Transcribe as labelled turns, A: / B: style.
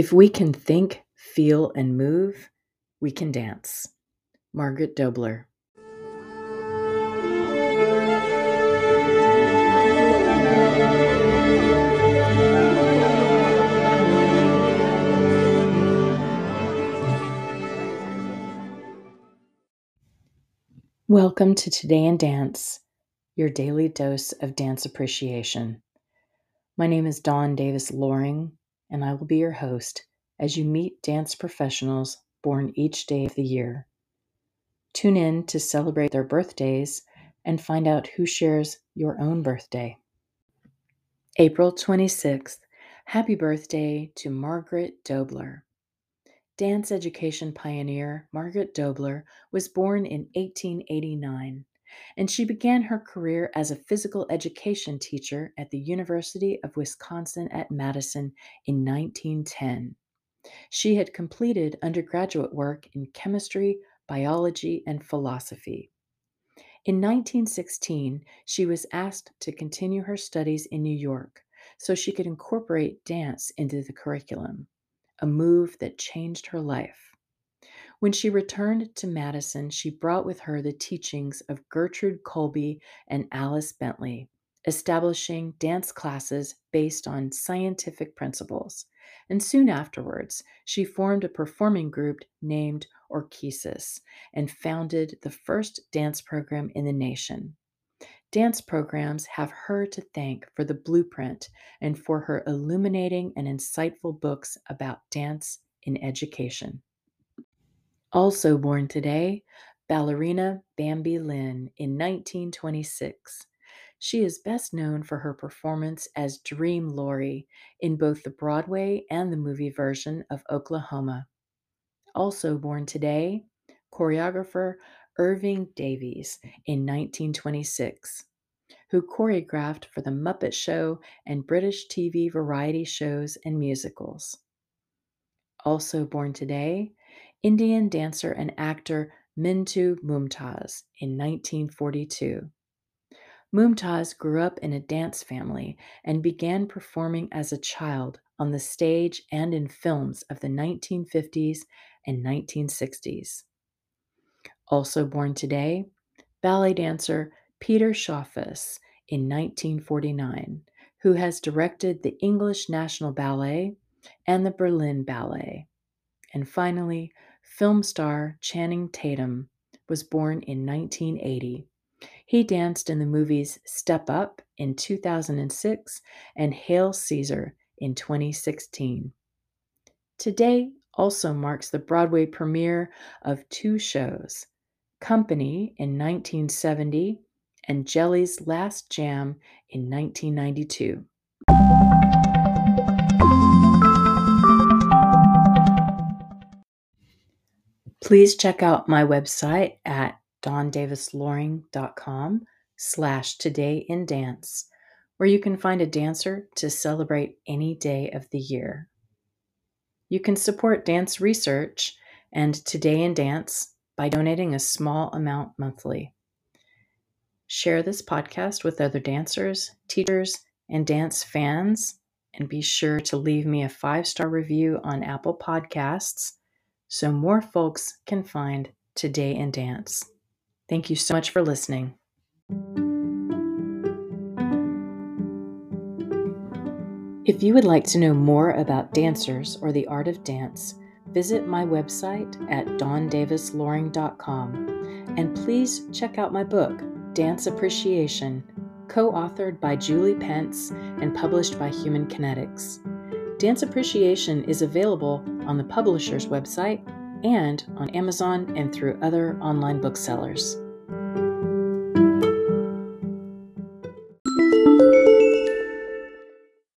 A: If we can think, feel, and move, we can dance. Margaret H'Doubler. Welcome to Today in Dance, your daily dose of dance appreciation. My name is Dawn Davis Loring, and I will be your host as you meet dance professionals born each day of the year. Tune in to celebrate their birthdays and find out who shares your own birthday. April 26th, happy birthday to Margaret H'Doubler. Dance education pioneer Margaret H'Doubler was born in 1889, and she began her career as a physical education teacher at the University of Wisconsin at Madison in 1910. She had completed undergraduate work in chemistry, biology, and philosophy. In 1916, she was asked to continue her studies in New York so she could incorporate dance into the curriculum a move that changed her life. When she returned to Madison, she brought with her the teachings of Gertrude Colby and Alice Bentley, establishing dance classes based on scientific principles. And soon afterwards, she formed a performing group named Orchesis and founded the first dance program in the nation. Dance programs have her to thank for the blueprint and for her illuminating and insightful books about dance in education. Also born today, ballerina Bambi Linn in 1926. She is best known for her performance as Dream Laurey in both the Broadway and the movie version of Oklahoma. Also born today, choreographer Irving Davies in 1926, who choreographed for The Muppet Show and British TV variety shows and musicals. Also born today, Indian dancer and actor Minoo Mumtaz in 1942. Mumtaz grew up in a dance family and began performing as a child on the stage and in films of the 1950s and 1960s. Also born today, ballet dancer Peter Schaufuss in 1949, who has directed the English National Ballet and the Berlin Ballet. And finally, film star Channing Tatum was born in 1980. He danced in the movies Step Up in 2006 and Hail Caesar in 2016. Today also marks the Broadway premiere of two shows Company in 1970, and Jelly's Last Jam in 1992. Please check out my website at dawndavisloring.com slash today in dance, where you can find a dancer to celebrate any day of the year. You can support dance research and Today in Dance by donating a small amount monthly. Share this podcast with other dancers, teachers, and dance fans, and be sure to leave me a five star review on Apple Podcasts so more folks can find Today in Dance. Thank you so much for listening. If you would like to know more about dancers or the art of dance, visit my website at dawndavisloring.com and please check out my book, Dance Appreciation, co authored by Julie Pence and published by Human Kinetics. Dance Appreciation is available on the publisher's website and on Amazon and through other online booksellers.